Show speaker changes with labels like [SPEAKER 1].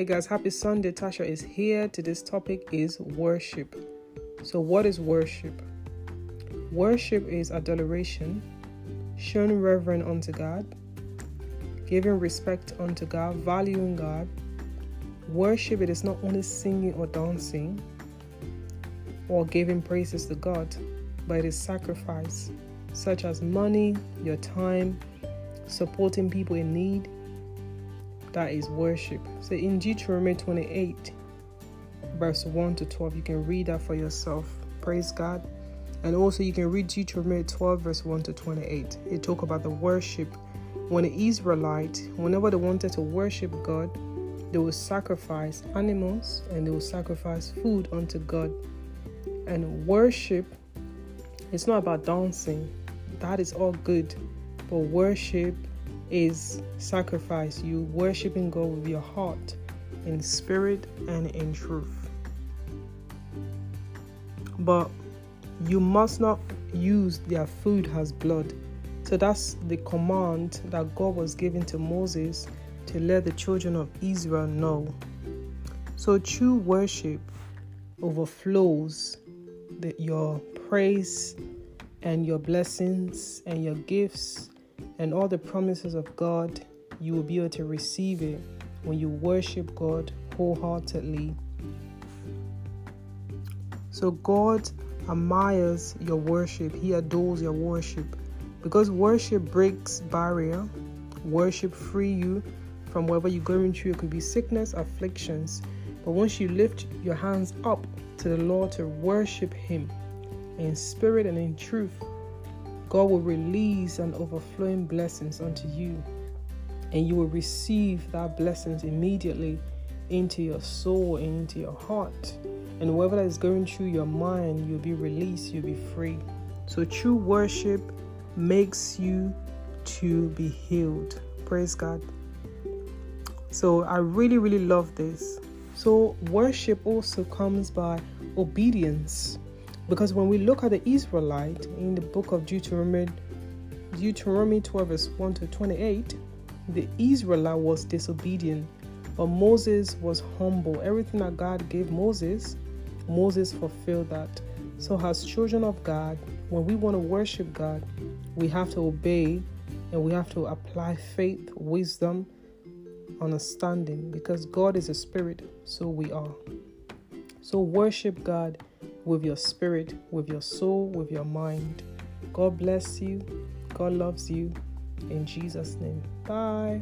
[SPEAKER 1] Hey guys, happy Sunday. Tasha is here. Today's topic is worship. So, what is worship? Worship is adoration, showing reverence unto God, giving respect unto God, valuing God. Worship it is not only singing or dancing or giving praises to God, but it is sacrifice, such as money, your time, supporting people in need, that is worship. So in Deuteronomy 28, verse 1 to 12, you can read that for yourself. Praise God. And also you can read Deuteronomy 12, verse 1 to 28. It talk about the worship. When the Israelite, whenever they wanted to worship God, they will sacrifice animals and they will sacrifice food unto God. And worship, it's not about dancing. That is all good. But worship is sacrifice, you worshiping God with your heart in spirit and in truth. But you must not use their food as blood. So that's the command that God was giving to Moses to let the children of Israel know. So true worship overflows the, your praise and your blessings and your gifts and all the promises of God, you will be able to receive it when you worship God wholeheartedly. So, God admires your worship, He adores your worship because worship breaks barrier. Worship free you from whatever you're going through. It could be sickness, afflictions. But once you lift your hands up to the Lord to worship Him in spirit and in truth, God will release an overflowing blessings unto you, and you will receive that blessings immediately into your soul and into your heart. And whatever that is going through your mind, you'll be released, you'll be free. So true worship makes you to be healed. Praise God. So I really, really love this. So worship also comes by obedience. Because when we look at the Israelite in the book of Deuteronomy, Deuteronomy 12, verse 1 to 28, the Israelite was disobedient, but Moses was humble. Everything that God gave Moses, Moses fulfilled that. So, as children of God, when we want to worship God, we have to obey and we have to apply faith, wisdom, understanding, because God is a spirit, so we are. So worship God with your spirit, with your soul, with your mind. God bless you. God loves you. In Jesus' name. Bye.